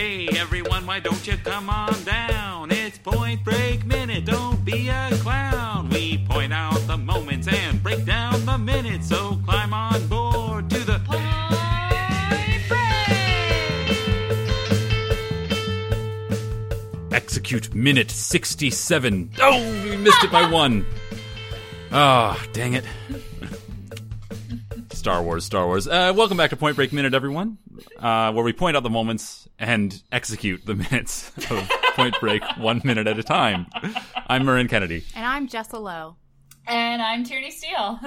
Hey everyone, why don't you come on down? It's Point Break Minute, don't be a clown. We point out the moments and break down the minutes, so climb on board to the Point Break! Execute minute 67. Oh, we missed it by one. Ah, dang it. Star Wars, Star Wars. Uh, welcome back to Point Break Minute, everyone, uh, where we point out the moments and execute the minutes of Point Break one minute at a time. I'm Marin Kennedy. And I'm Jessa Lowe. And I'm Tierney Steele.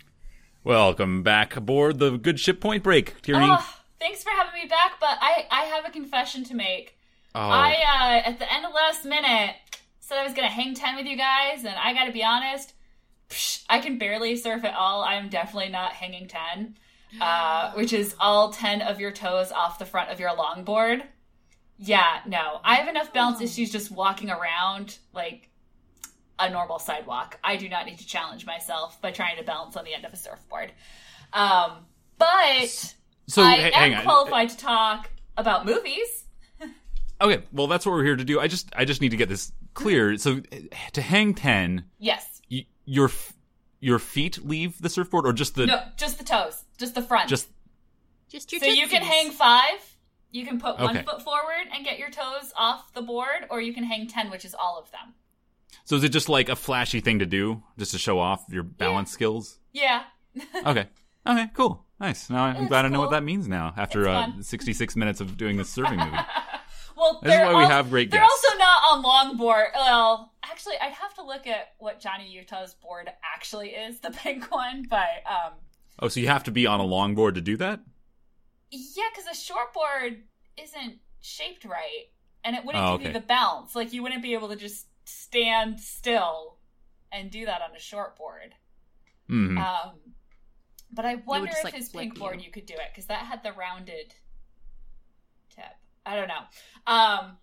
welcome back aboard the good ship Point Break, Tierney. Oh, thanks for having me back, but I, I have a confession to make. Oh. I, uh, at the end of last minute, said I was going to hang 10 with you guys, and I gotta be honest, psh, I can barely surf at all. I'm definitely not hanging 10, uh, which is all 10 of your toes off the front of your longboard. Yeah, no. I have enough balance issues just walking around like a normal sidewalk. I do not need to challenge myself by trying to balance on the end of a surfboard. Um, but so I am qualified to talk about movies. okay, well that's what we're here to do. I just I just need to get this clear. So to hang 10, yes your your feet leave the surfboard or just the no just the toes just the front just just your so you can hang five you can put one okay. foot forward and get your toes off the board or you can hang 10 which is all of them so is it just like a flashy thing to do just to show off your balance yeah. skills yeah okay okay cool nice now i'm it's glad cool. i know what that means now after uh, 66 minutes of doing this surfing movie well, this is why we have great they're guests. They're also not on longboard. Well, actually, I'd have to look at what Johnny Utah's board actually is, the pink one. But um, oh, so you have to be on a longboard to do that? Yeah, because a shortboard isn't shaped right, and it wouldn't oh, give okay. you the bounce. Like you wouldn't be able to just stand still and do that on a shortboard. Mm-hmm. Um, but I wonder if like his pink board you could do it because that had the rounded tip. I don't know. Um,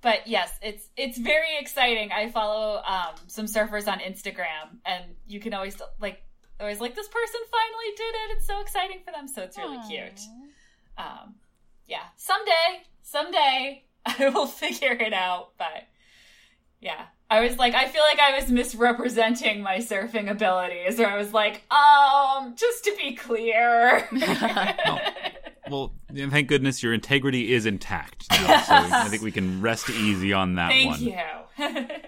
but yes, it's it's very exciting. I follow um, some surfers on Instagram, and you can always like always like this person finally did it. It's so exciting for them. So it's really Aww. cute. Um, yeah, someday, someday I will figure it out. But yeah, I was like, I feel like I was misrepresenting my surfing abilities, or I was like, um, just to be clear. oh. Well, thank goodness your integrity is intact. Now, yes. So I think we can rest easy on that thank one. Thank you.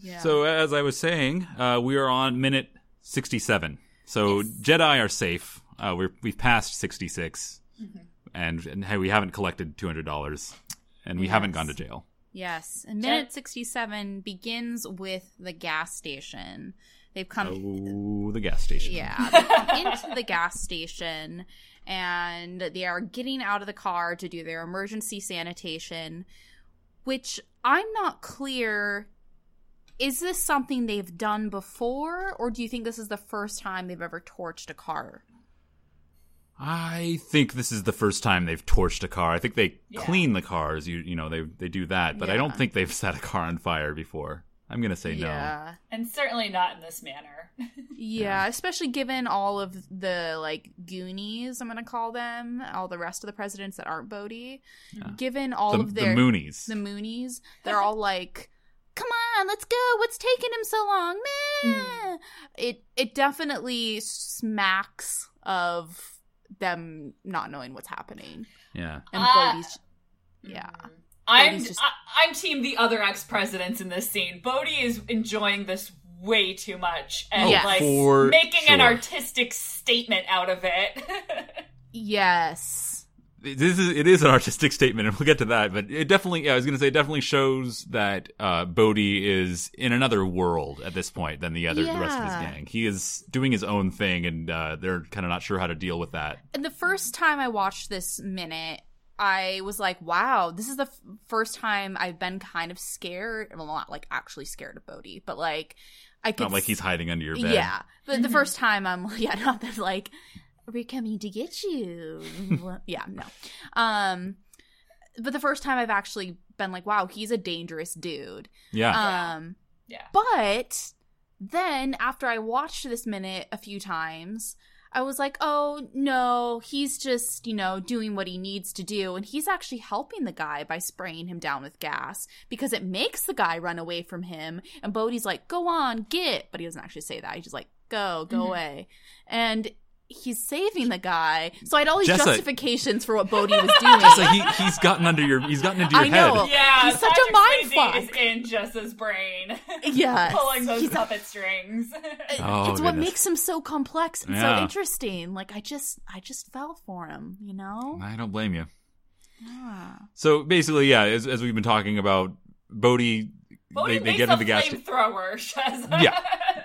yeah. So as I was saying, uh, we are on minute sixty-seven. So yes. Jedi are safe. Uh, we're we've passed 66 mm-hmm. and, and hey, we haven't collected two hundred dollars, and we yes. haven't gone to jail. Yes, and minute sixty-seven begins with the gas station. They've come. Oh, the gas station. Yeah, they come into the gas station, and they are getting out of the car to do their emergency sanitation, which I'm not clear. Is this something they've done before, or do you think this is the first time they've ever torched a car? I think this is the first time they've torched a car. I think they yeah. clean the cars. You you know they they do that, but yeah. I don't think they've set a car on fire before. I'm gonna say yeah. no. And certainly not in this manner. yeah, especially given all of the like Goonies, I'm gonna call them, all the rest of the presidents that aren't Bodhi. Yeah. Given all the, of their the Moonies. The Moonies, they're all like Come on, let's go. What's taking him so long? Meh. Mm. It it definitely smacks of them not knowing what's happening. Yeah. And uh, Bodhi's yeah. I'm just... I, am team the other ex presidents in this scene. Bodhi is enjoying this way too much and yes. like making sure. an artistic statement out of it. yes. This is it is an artistic statement, and we'll get to that. But it definitely, yeah, I was going to say, it definitely shows that uh, Bodhi is in another world at this point than the other yeah. the rest of his gang. He is doing his own thing, and uh, they're kind of not sure how to deal with that. And the first time I watched this minute, I was like, wow, this is the f- first time I've been kind of scared. Well, not like actually scared of Bodhi, but like I could. Not like he's hiding under your bed. Yeah. But the first time I'm, yeah, not that like, we're coming to get you. yeah, no. Um, but the first time I've actually been like, wow, he's a dangerous dude. Yeah. Um, yeah. But then after I watched this minute a few times, I was like, oh no, he's just, you know, doing what he needs to do. And he's actually helping the guy by spraying him down with gas because it makes the guy run away from him. And Bodhi's like, go on, get. But he doesn't actually say that. He's just like, go, go mm-hmm. away. And he's saving the guy. So I had all these Jessa, justifications for what Bodhi was doing. Jessa, he, he's gotten under your he's gotten into your I know. head. Yeah, he's such a mind fuck. Is in Jessa's brain. Yeah, pulling those he's, puppet strings. oh, it's what makes him so complex and yeah. so interesting. Like I just I just fell for him. You know. I don't blame you. Yeah. So basically, yeah, as, as we've been talking about, Bodhi they, they get in the gas flamethrower. yeah,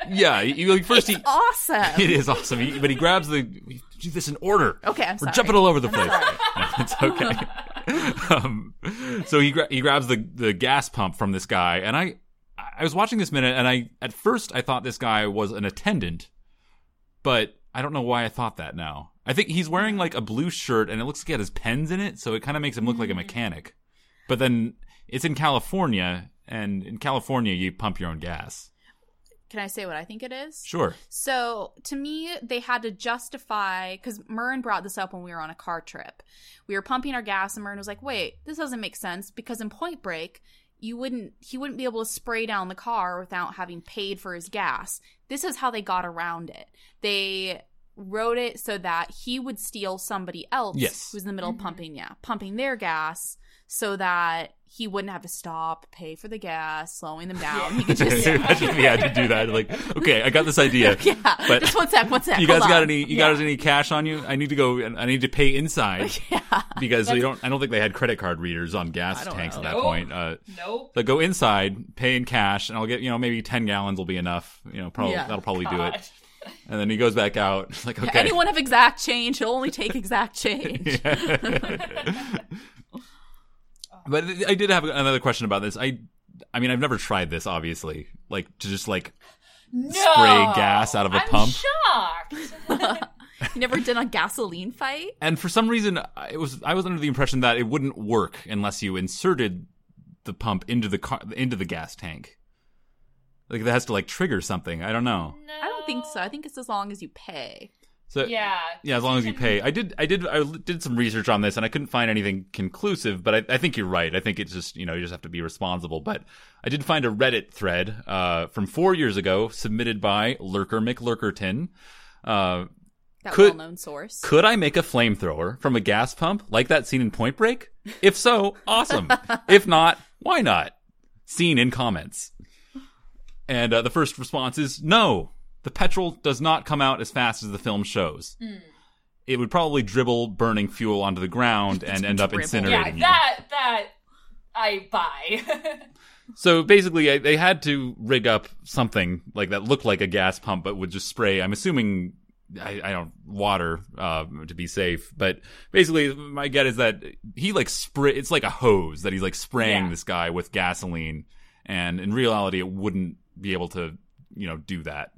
yeah. He, like, first, it's he awesome. It is awesome. He, but he grabs the. do this in order. Okay, I'm We're sorry. jumping all over the place. no, it's okay. um, so he gra- he grabs the the gas pump from this guy, and I I was watching this minute, and I at first I thought this guy was an attendant, but I don't know why I thought that now. I think he's wearing like a blue shirt, and it looks like he has pens in it, so it kind of makes him look like a mm. mechanic. But then it's in California, and in California, you pump your own gas. Can I say what I think it is? Sure. So to me, they had to justify because Murn brought this up when we were on a car trip. We were pumping our gas, and Murn was like, "Wait, this doesn't make sense because in Point Break, you wouldn't he wouldn't be able to spray down the car without having paid for his gas. This is how they got around it. They wrote it so that he would steal somebody else yes. who's in the middle mm-hmm. of pumping, yeah, pumping their gas so that he wouldn't have to stop, pay for the gas, slowing them down. He could just imagine if he had to do that. Like, okay, I got this idea. yeah, but just one sec, one sec. You guys got any? You yeah. got any cash on you? I need to go. I need to pay inside. yeah, because we don't. I don't think they had credit card readers on gas tanks know. at that nope. point. Uh, nope. So go inside, pay in cash, and I'll get you know maybe ten gallons will be enough. You know, probably yeah. that'll probably God. do it. And then he goes back out. Like, okay. Anyone have exact change? He'll only take exact change. But I did have another question about this. I, I mean, I've never tried this, obviously, like to just like no, spray gas out of a I'm pump. Shocked. you never did a gasoline fight? And for some reason, it was I was under the impression that it wouldn't work unless you inserted the pump into the car into the gas tank. Like that has to like trigger something. I don't know. No. I don't think so. I think it's as long as you pay. So yeah, yeah, as long as you pay. I did, I did, I did some research on this, and I couldn't find anything conclusive. But I, I think you're right. I think it's just you know you just have to be responsible. But I did find a Reddit thread uh, from four years ago, submitted by Lurker McLurkerton. Uh, that could, well-known source. Could I make a flamethrower from a gas pump like that scene in Point Break? If so, awesome. if not, why not? Seen in comments. And uh, the first response is no the petrol does not come out as fast as the film shows. Mm. It would probably dribble burning fuel onto the ground and end up incinerating yeah, you. that that I buy. so basically, they had to rig up something like that looked like a gas pump, but would just spray. I'm assuming I, I, don't water uh, to be safe, but basically my get is that he like spray. It's like a hose that he's like spraying yeah. this guy with gasoline, and in reality, it wouldn't be able to you know do that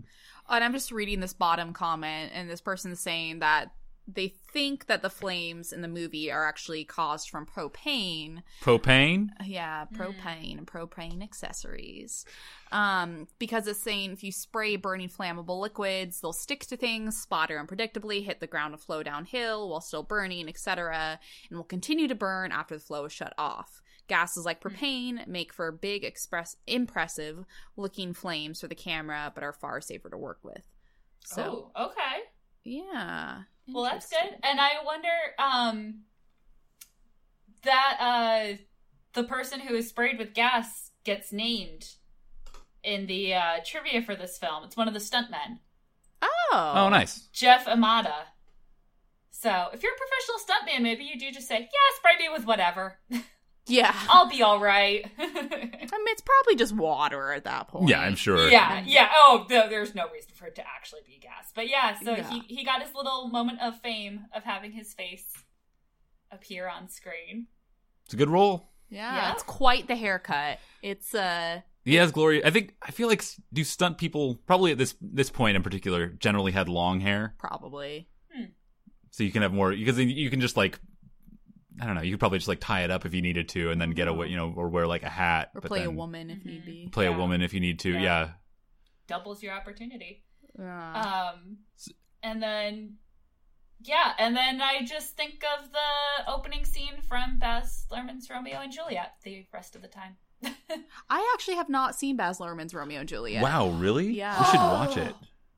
and I'm just reading this bottom comment, and this person's saying that they think that the flames in the movie are actually caused from propane. Propane? Yeah, hmm. propane mm. and propane accessories. Um, because it's saying if you spray burning flammable liquids, they'll stick to things, splatter unpredictably, hit the ground and flow downhill while still burning, etc., and will continue to burn after the flow is shut off. Gases like hmm. propane make for big, express, impressive looking flames for the camera, but are far safer to work with. So, oh, okay. Yeah. Well, that's good. And I wonder um that uh the person who is sprayed with gas gets named in the uh trivia for this film. It's one of the stuntmen. Oh. Oh, nice. Jeff Amada. So, if you're a professional stuntman, maybe you do just say, "Yeah, spray me with whatever." Yeah. I'll be all right. I mean, it's probably just water at that point. Yeah, I'm sure. Yeah, yeah. Oh, there's no reason for it to actually be gas. But yeah, so yeah. he, he got his little moment of fame of having his face appear on screen. It's a good role. Yeah, yeah. it's quite the haircut. It's uh he has glory. I think I feel like do stunt people probably at this this point in particular generally had long hair. Probably. Hmm. So you can have more because you can just like I don't know. You could probably just like tie it up if you needed to, and then get a mm-hmm. you know, or wear like a hat, or play a woman if need be. Play yeah. a woman if you need to. Yeah. yeah. Doubles your opportunity. Um. and then yeah, and then I just think of the opening scene from Baz Luhrmann's Romeo and Juliet the rest of the time. I actually have not seen Baz Luhrmann's Romeo and Juliet. Wow, really? Yeah. You should watch it.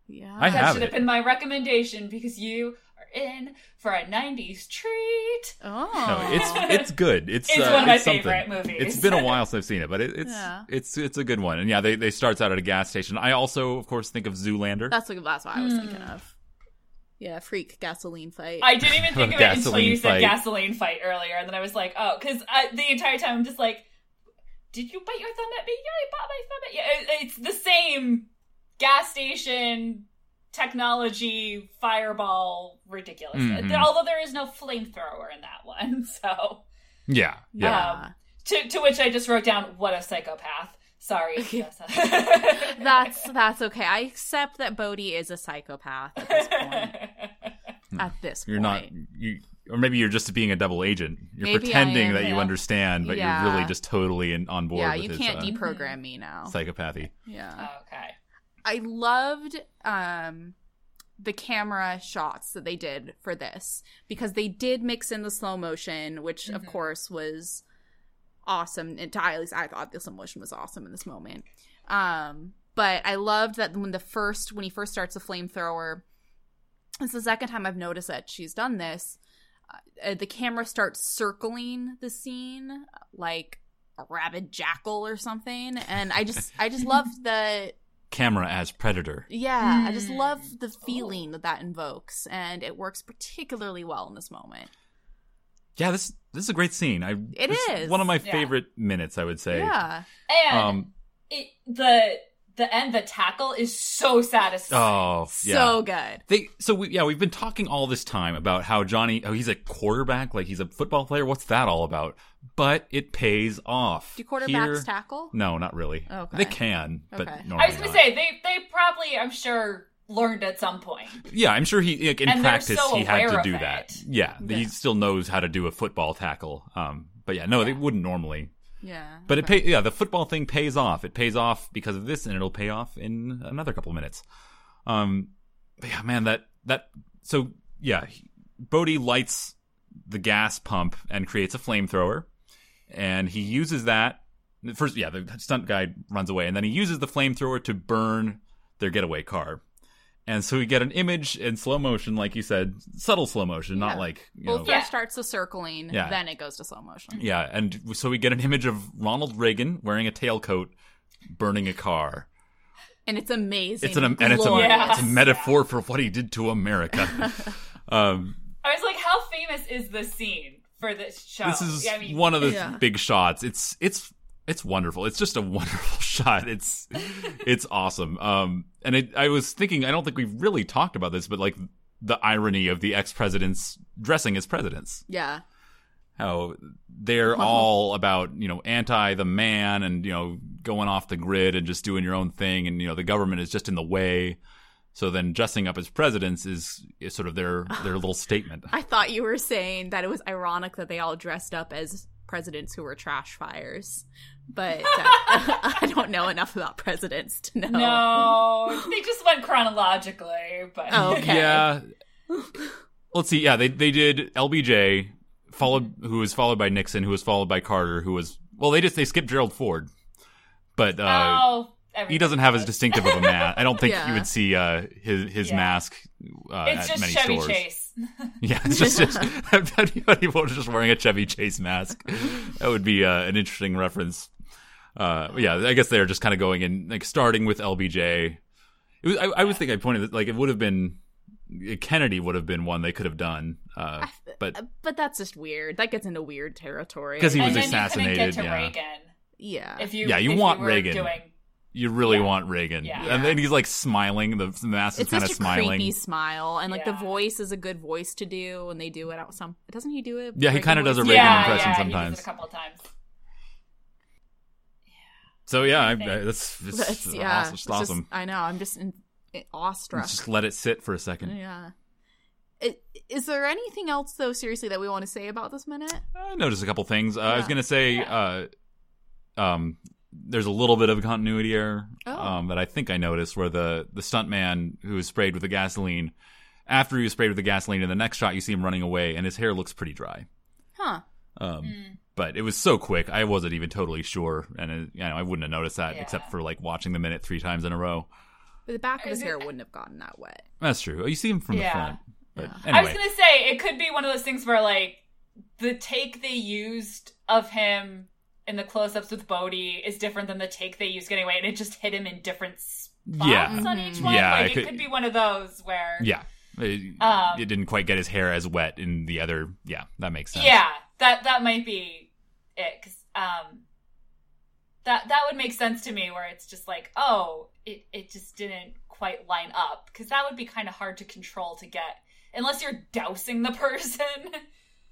Yeah. I that have should it. have been my recommendation because you are in for a '90s treat. Oh. No, it's it's good. It's It's uh, one of my it's something. favorite movies. It's been a while since I've seen it, but it, it's Yeah. it's it's a good one. And yeah, they they starts out at a gas station. I also, of course, think of Zoolander. That's what, that's what I was Hmm. thinking of. Yeah, freak gasoline fight. I didn't even think of it until Gasoline you said fight. gasoline fight earlier, and then I was like, oh, because the entire time I'm just like, did you bite your thumb at me? Yeah, I bite my thumb at you. It's the same gas station technology fireball ridiculous. Mhm. Although there is no flamethrower in that one, so yeah, yeah. yeah. Um, to to which I just wrote down, what a psychopath. Sorry, that's that's okay. I accept that Bodhi is a psychopath at this point. At this You're point. not you, or maybe you're just being a double agent. You're Maybe pretending am, that you understand, but Yeah. you're really just totally in, on board. Yeah, with you his, can't uh, deprogram me now. psychopathy. Yeah. okay. I loved um the camera shots that they did for this because they did mix in the slow motion, which of Mhm. course was awesome. And to at least I thought the slow motion was awesome in this moment. Um, but I loved that when the first when he first starts the flamethrower, it's the second time I've noticed that she's done this. Uh, the camera starts circling the scene like a rabid jackal or something, and I just I just love the Camera as predator. yeah, I just Mm. love the feeling that that invokes, and it works particularly well in this moment. Yeah, this this is a great scene. I it is one of my Yeah. favorite minutes. I would say. Yeah, And Um. it, the the end, the tackle is so satisfying. Oh, yeah. so good. They so we yeah we've been talking all this time about how Johnny oh he's a quarterback like he's a football player what's that all about but it pays off Do quarterbacks Here- tackle? no not really Okay. they can but Okay. normally I was gonna not. say they they probably I'm sure learned at some point. yeah I'm sure he like, in And practice so he had to do that yeah, he still knows how to do a football tackle um but yeah no they wouldn't normally Yeah, but it pay yeah the football thing pays off. It pays off because of this and it'll pay off in another couple of minutes. Um but yeah man that that so yeah Bodhi lights the gas pump and creates a flamethrower and he uses that. First yeah the stunt guy runs away and then he uses the flamethrower to burn their getaway car and so we get an image in slow motion like you said subtle slow motion not like you Well, know first Yeah. starts the circling, Yeah. then it goes to slow motion. yeah, and so we get an image of Ronald Reagan wearing a tailcoat, burning a car. and it's amazing. It's an and it's a, glorious. Yeah. it's a metaphor for what he did to America. um, I was like, how famous is this scene for this show? this is I mean, one of the Yeah. big shots. It's it's it's wonderful. It's just a wonderful shot. It's it's awesome. Um, and it, I was thinking, I don't think we've really talked about this, but like the irony of the ex presidents dressing as presidents. yeah, how they're all about you know anti the man and you know going off the grid and just doing your own thing and you know the government is just in the way so then dressing up as presidents is, is sort of their their little statement I thought you were saying that it was ironic that they all dressed up as presidents who were trash fires, but uh, I don't know enough about presidents to know. no, they just went chronologically, but Oh, okay. yeah let's see yeah they they did lbj followed who was followed by nixon who was followed by carter who was well they just they skipped gerald ford but uh oh, he doesn't have as distinctive of a mask. I don't think Yeah. you would see uh, his his Yeah. mask uh, It's at just many Chevy stores. Chase. Yeah, it's just, just anybody was just wearing a Chevy Chase mask. That would be uh, an interesting reference. Uh, yeah, I guess they're just kind of going in, like starting with LBJ. It was, I, I would think I pointed that, like it would have been Kennedy would have been one they could have done, uh, but Uh, But that's just weird. That gets into weird territory because he was and then assassinated, You get to yeah. Reagan yeah. if you Yeah, you if want were Reagan. doing you really Yeah. want Reagan. Yeah. And then he's like smiling. The, the mask is it's kind such of a smiling. creepy smile, and like the voice is a good voice to do, and they do it out some. Doesn't he do it? Yeah, he kinda does a voice? Reagan yeah, impression yeah, sometimes. He does it a couple of times. So yeah, I, I, Thanks. that's, that's, That's, yeah, awesome. it's Just awesome. just- I know. I'm just in, awestruck. Let's just let it sit for a second. Yeah. I- Is there anything else though? Seriously, that we want to say about this minute? I noticed a couple things. Uh, I was gonna say, uh, um, there's a little bit of a continuity error Oh. um, that I think I noticed, where the the stuntman who was sprayed with the gasoline after he was sprayed with the gasoline, in the next shot you see him running away, and his hair looks pretty dry. Huh. Um, mm. But it was so quick, I wasn't even totally sure, and it, you know I wouldn't have noticed that Yeah. except for like watching the minute three times in a row. But the back of his hair wouldn't have gotten that wet. That's true. Oh, You see him from Yeah. the front. But Yeah. anyway, I was gonna say it could be one of those things where like the take they used of him in the close-ups with Bodhi is different than the take they used getting away, and it just hit him in different spots Yeah. on each one. Yeah, like it it could- could, be one of those where yeah, it, Um, it didn't quite get his hair as wet in the other. Yeah, that makes sense. Yeah, that that might be it. 'cause, um, that that would make sense to me. Where it's just like, oh, it it just didn't quite line up because that would be kind of hard to control to get unless you're dousing the person.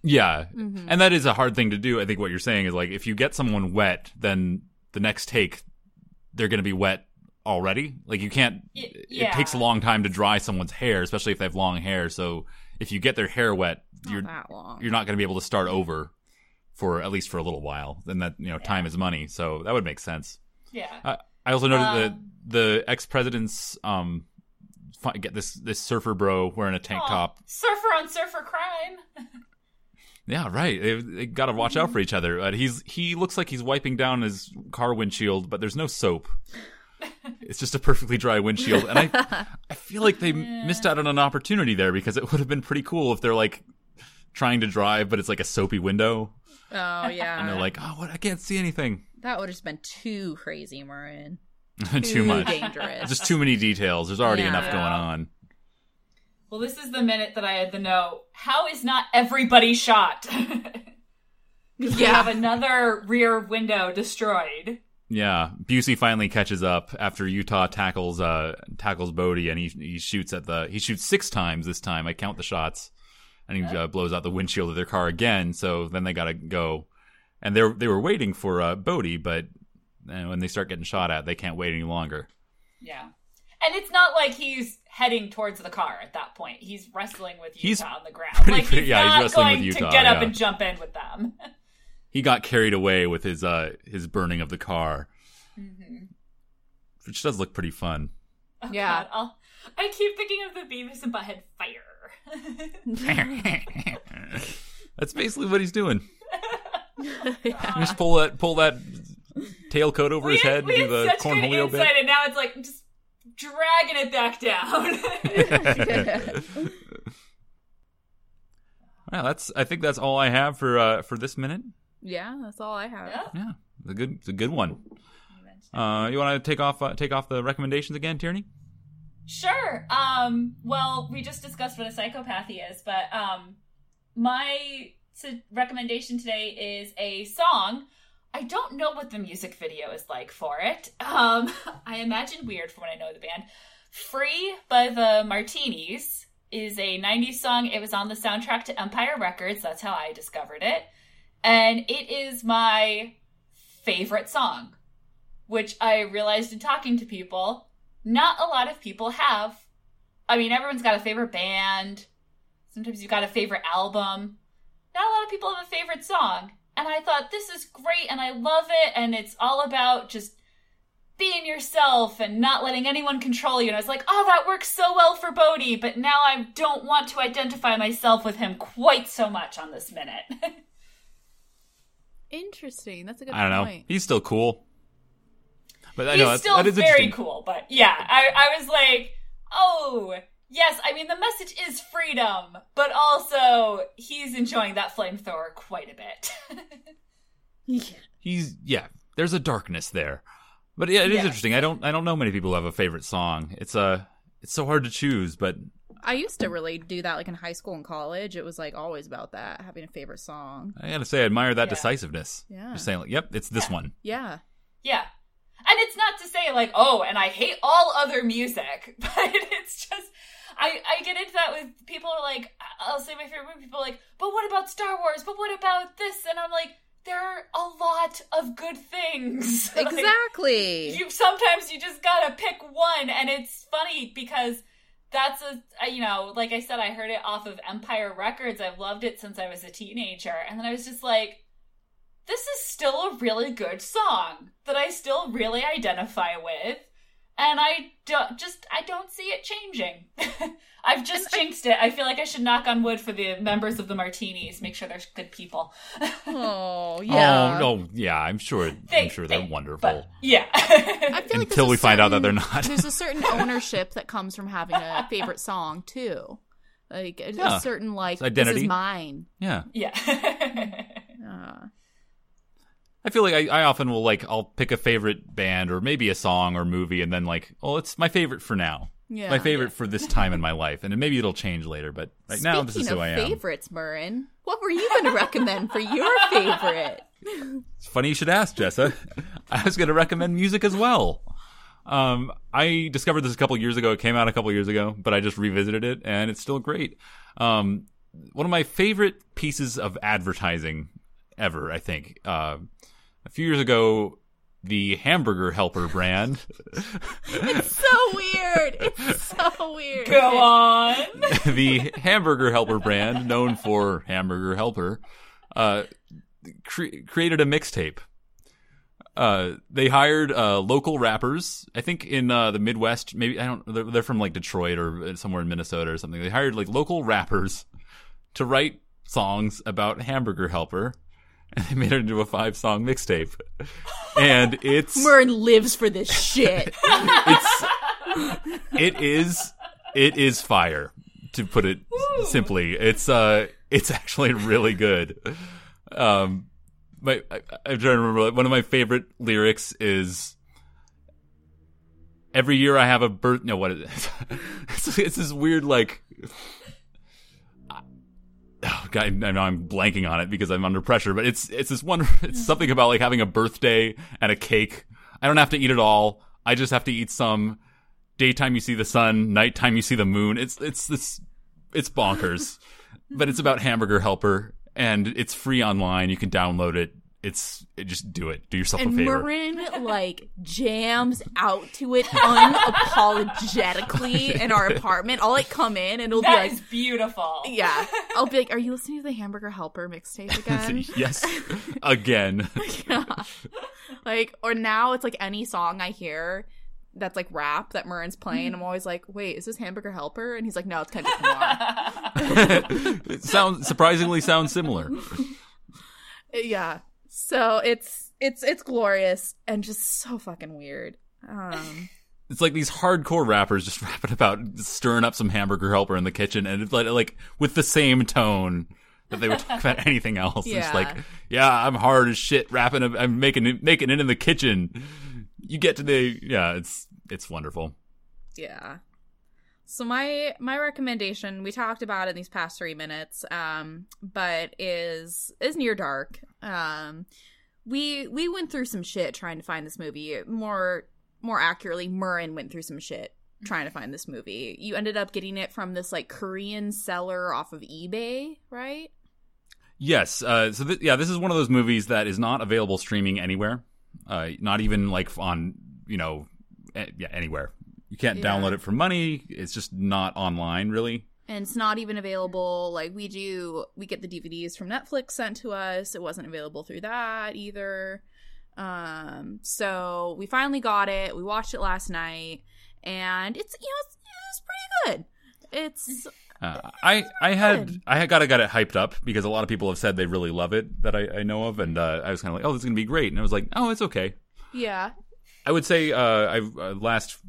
Yeah, Mm-hmm. and that is a hard thing to do. I think what you're saying is like if you get someone wet, then the next take they're going to be wet already. Like you can't. It yeah. takes a long time to dry someone's hair, especially if they have long hair. So if you get their hair wet, you're Not you're not going to be able to start over for at least for a little while. Then that you know time is money, so that would make sense. yeah. I also noted Um, that the ex president's um get this this surfer bro wearing a tank Aw, top. surfer on surfer crime. Yeah, right. They, they got to watch out for each other. Uh, he's he looks like he's wiping down his car windshield, but there's no soap. it's just a perfectly dry windshield, and I I feel like they missed out on an opportunity there because it would have been pretty cool if they're like trying to drive, but it's like a soapy window, oh yeah. and they're like, oh, what? I can't see anything. that would have just been too crazy, Marin. Too much. dangerous. Just too many details. There's already Yeah. enough going on. Well, this is the minute that I had the note. How is not everybody shot? We have another rear window destroyed. Yeah, Busey finally catches up after Utah tackles uh tackles Bodhi and he he shoots at the he shoots six times this time. I count the shots, and he uh, blows out the windshield of their car again. So then they gotta go, and they they were waiting for uh, Bodhi, but uh, when they start getting shot at, they can't wait any longer. Yeah. And it's not like he's heading towards the car at that point. He's wrestling with Utah He's on the ground. pretty- like he's yeah, he's not wrestling going with Utah, to get up yeah. and jump in with them. He got carried away with his uh his burning of the car, which does look pretty fun. Oh, Yeah. God, I'll, I keep thinking of the Beavis and Butthead fire. That's basically what he's doing. yeah. Just pull that pull that tailcoat over we his had, head, we do the such cornholio bit. and now it's like just dragging it back down. Yeah, that's. I think that's all I have for uh, for this minute. yeah, that's all I have. Yeah. Yeah, it's a good, it's a good one. Uh, you want to take off uh, take off the recommendations again, Tierney? Sure. Um, well, we just discussed what a psychopathy is, but um, my su- recommendation today is a song. I don't know what the music video is like for it. Um, I imagine weird from when I know the band. Free by the Martinis is a 90s song. It was on the soundtrack to Empire Records. That's how I discovered it. And it is my favorite song, which I realized in talking to people not a lot of people have. I mean, everyone's got a favorite band. Sometimes you've got a favorite album. Not a lot of people have a favorite song. And I thought, this is great and I love it. And it's all about just being yourself and not letting anyone control you. And I was like, oh, that works so well for Bodhi. But now I don't want to identify myself with him quite so much on this minute. Interesting. That's a good I don't know. He's still cool, but I He's know that's, still that is very cool, but yeah, I, I was like, oh, yes, I mean, the message is freedom, but also he's enjoying that flamethrower quite a bit. Yeah. He's yeah. There's a darkness there, but yeah, it is Yes. interesting. I don't I don't know many people who have a favorite song. It's uh it's so hard to choose, but I used to really do that like in high school and college. It was like always about that, having a favorite song. I gotta say I admire that Yeah. decisiveness. Yeah. Just saying like, yep, it's this Yeah. one. Yeah. yeah. And it's not to say like, oh, and I hate all other music, but it's just I I get into that with people are like I'll say my favorite movie, people are like, but what about Star Wars? But what about this? And I'm like, there are a lot of good things. Like, Exactly. you sometimes you just gotta pick one and it's funny because that's a you know like i said i heard it off of empire records i've loved it since i was a teenager and then i was just like this is still a really good song that i still really identify with and I don't just I don't see it changing. I've just jinxed it. I feel like I should knock on wood for the members of the Martinis. Make sure they're good people. oh yeah. Oh no, yeah. I'm sure. They, I'm sure they're they, wonderful. But, yeah. I feel like until we certain, find out that they're not. there's a certain ownership that comes from having a favorite song too. Like a, yeah. a certain like identity. This is mine. Yeah. Yeah. uh. I feel like I, I often will like I'll pick a favorite band or maybe a song or movie and then like, oh, it's my favorite for now. Yeah. My favorite for this time in my life, and maybe it'll change later. But right Speaking now, this is who I am. Favorites, Murren. What were you going to recommend for your favorite? It's funny you should ask, Jessa. I was going to recommend music as well. Um, I discovered this a couple years ago. It came out a couple years ago, but I just revisited it, and it's still great. Um, one of my favorite pieces of advertising ever, I think. Uh, a few years ago, the Hamburger Helper brand. it's so weird. It's so weird. Go on. the Hamburger Helper brand, known for Hamburger Helper, uh, cre- created a mixtape. Uh, they hired uh, local rappers. I think in uh, the Midwest, maybe I don't. They're, they're from like Detroit or somewhere in Minnesota or something. They hired like local rappers to write songs about Hamburger Helper and they made it into a five song mixtape. And it's Murren lives for this shit. it's it is it is fire to put it Woo. simply. It's uh it's actually really good. Um my I, I'm trying to remember one of my favorite lyrics is every year I have a birth no what is it? it's, it's this weird like oh god, I know I'm blanking on it because I'm under pressure, but it's it's this one. It's mm. something about like having a birthday and a cake. I don't have to eat it all. I just have to eat some. Daytime you see the sun, nighttime you see the moon. It's it's this it's bonkers, but it's about Hamburger Helper and it's free online. You can download it it's it, just do it. Do yourself and a favor. Murren like jams out to it unapologetically in our apartment. I'll like come in and it'll that be like beautiful. Yeah, I'll be like, "Are you listening to the Hamburger Helper mixtape again?" yes, again. yeah, like or now it's like any song I hear that's like rap that Murren's playing. Mm-hmm. I'm always like, wait, is this Hamburger Helper? And he's like, no, it's Kendrick Lamar. it sounds surprisingly sounds similar. Yeah, so it's it's it's glorious and just so fucking weird. Um it's like these hardcore rappers just rapping about stirring up some hamburger helper in the kitchen and it's like, like with the same tone that they would talk about anything else. Yeah. It's like, yeah, I'm hard as shit rapping. I'm making it, making it in the kitchen. You get to the yeah, it's it's wonderful. Yeah. So my my recommendation, we talked about in these past three minutes, um, but is is near dark. Um, we we went through some shit trying to find this movie. More more accurately, Murren went through some shit trying to find this movie. You ended up getting it from this like Korean seller off of eBay, right? Yes. Uh, so th- yeah, this is one of those movies that is not available streaming anywhere. Uh, not even like on you know, yeah, anywhere. You can't yeah. download it for money. It's just not online, really. And it's not even available. Like we do, we get the DVDs from Netflix sent to us. It wasn't available through that either. Um, so we finally got it. We watched it last night, and it's you know it's, it's pretty good. It's uh, I I had I had got got it hyped up because a lot of people have said they really love it that I, I know of, and uh, I was kind of like, oh, this is gonna be great, and I was like, oh, it's okay. Yeah. I would say uh, I uh, last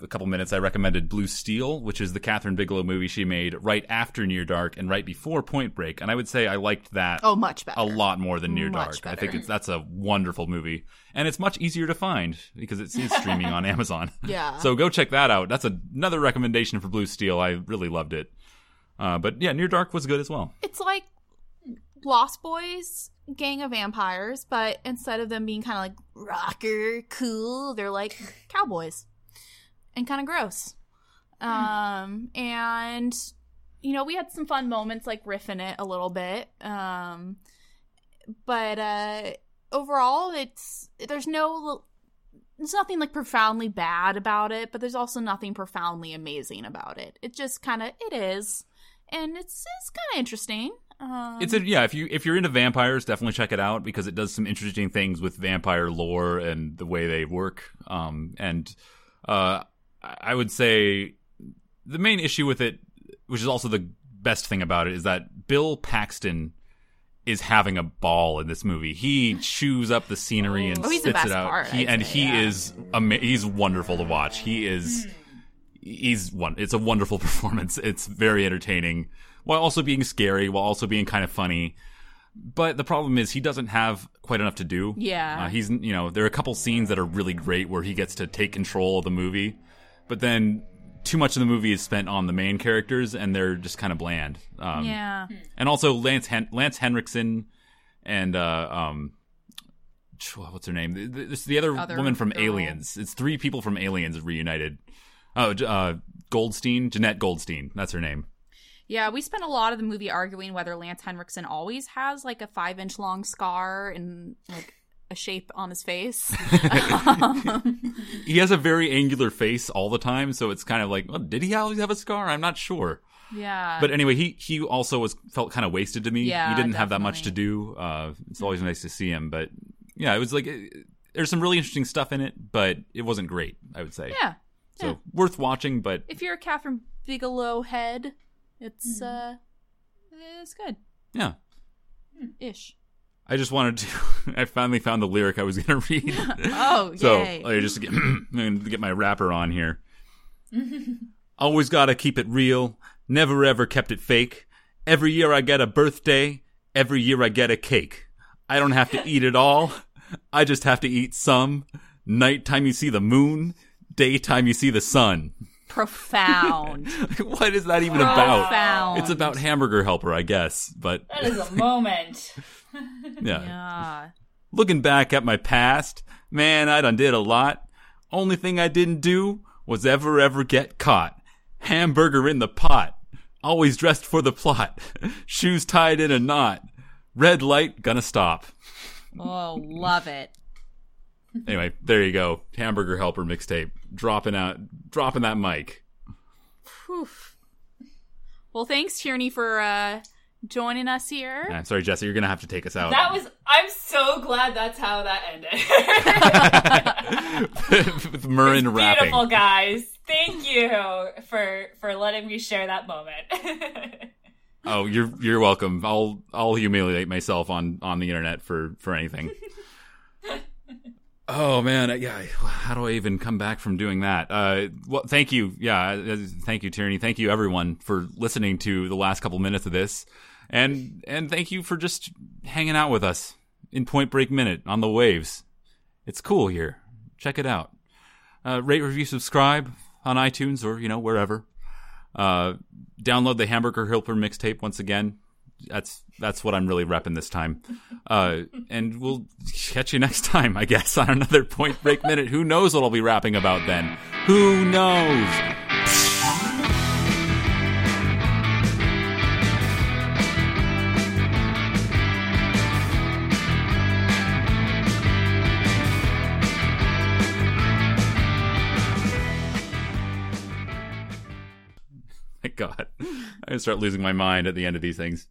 a couple minutes, I recommended Blue Steel, which is the Kathryn Bigelow movie she made right after Near Dark and right before Point Break. And I would say I liked that. Oh, much better. A lot more than Near much Dark. Better. I think it's that's a wonderful movie, and it's much easier to find because it is streaming on Amazon. Yeah. So go check that out. That's a, another recommendation for Blue Steel. I really loved it. Uh, but yeah, Near Dark was good as well. It's like Lost Boys gang of vampires, but instead of them being kind of like rocker cool, they're like cowboys and kind of gross. Um, and you know, we had some fun moments like riffing it a little bit. Um, but uh, overall, it's there's no there's nothing like profoundly bad about it, but there's also nothing profoundly amazing about it. It just kind of it is, and it's it's kind of interesting. Um, it's a yeah. If you if you're into vampires, definitely check it out because it does some interesting things with vampire lore and the way they work. Um, and Uh, I would say the main issue with it, which is also the best thing about it, is that Bill Paxton is having a ball in this movie. He chews up the scenery and Oh, spits it out. part, he, and say, he yeah. is ama- he's wonderful to watch. He is he's one. It's a wonderful performance. It's very entertaining while also being scary, while also being kind of funny. But the problem is he doesn't have quite enough to do. Yeah. Uh, he's you know there are a couple scenes that are really great where he gets to take control of the movie, but then too much of the movie is spent on the main characters and they're just kind of bland. Um, yeah. and also Lance Hen- Lance Henriksen and uh, um, what's her name? The, the, this- the other, Other woman from girl. Aliens. It's three people from Aliens reunited. Oh, uh, Goldstein, Jenette Goldstein. That's her name. Yeah, we spent a lot of the movie arguing whether Lance Henriksen always has like a five inch long scar and like a shape on his face. Um, He has a very angular face all the time, so it's kind of like, well, did he always have a scar? I'm not sure. yeah. But anyway, he he also was felt kind of wasted to me. Yeah, he didn't have that much to do. Uh, it's always nice to see him, but yeah, it was like uh, there's some really interesting stuff in it, but it wasn't great. I would say. yeah. So yeah. worth watching, but If you're a Kathryn Bigelow head, it's Hmm. uh it's good. yeah. Ish. I just wanted to. I finally found the lyric I was going to read. Oh, so yay. I just get, get my rapper on here. Always gotta keep it real. Never ever kept it fake. Every year I get a birthday. Every year I get a cake. I don't have to eat it all. I just have to eat some. Nighttime you see the moon. Daytime you see the sun. Profound. what is that even about? It's about Hamburger Helper, I guess. But That is a moment. yeah. yeah. Looking back at my past, man, I done did a lot. Only thing I didn't do was ever, ever get caught. Hamburger in the pot. Always dressed for the plot. Shoes tied in a knot. Red light, gonna stop. Oh, love it. Anyway, there you go. Hamburger Helper mixtape. Dropping out, dropping that mic. Whew. Well, thanks, Tierney, for uh joining us here. I'm sorry, Jesse, you're gonna have to take us out. That was. I'm so glad that's how that ended. With Murrin rapping. Beautiful guys. Thank you for for letting me share that moment. Oh, you're you're welcome. I'll I'll humiliate myself on on the internet for for anything. oh man, yeah. How do I even come back from doing that? Uh, well, thank you. Yeah, uh, thank you, Tierney. Thank you, everyone, for listening to the last couple minutes of this, and and thank you for just hanging out with us in Point Break Minute on the waves. It's cool here. Check it out. Uh, rate, review, subscribe on iTunes or you know wherever. Uh, download the Hamburger Helper mixtape once again. That's that's what I'm really repping this time. Uh, and we'll catch you next time, I guess, on another Point Break minute. Who knows what I'll be rapping about then? Who knows? My God, I'm start losing my mind at the end of these things.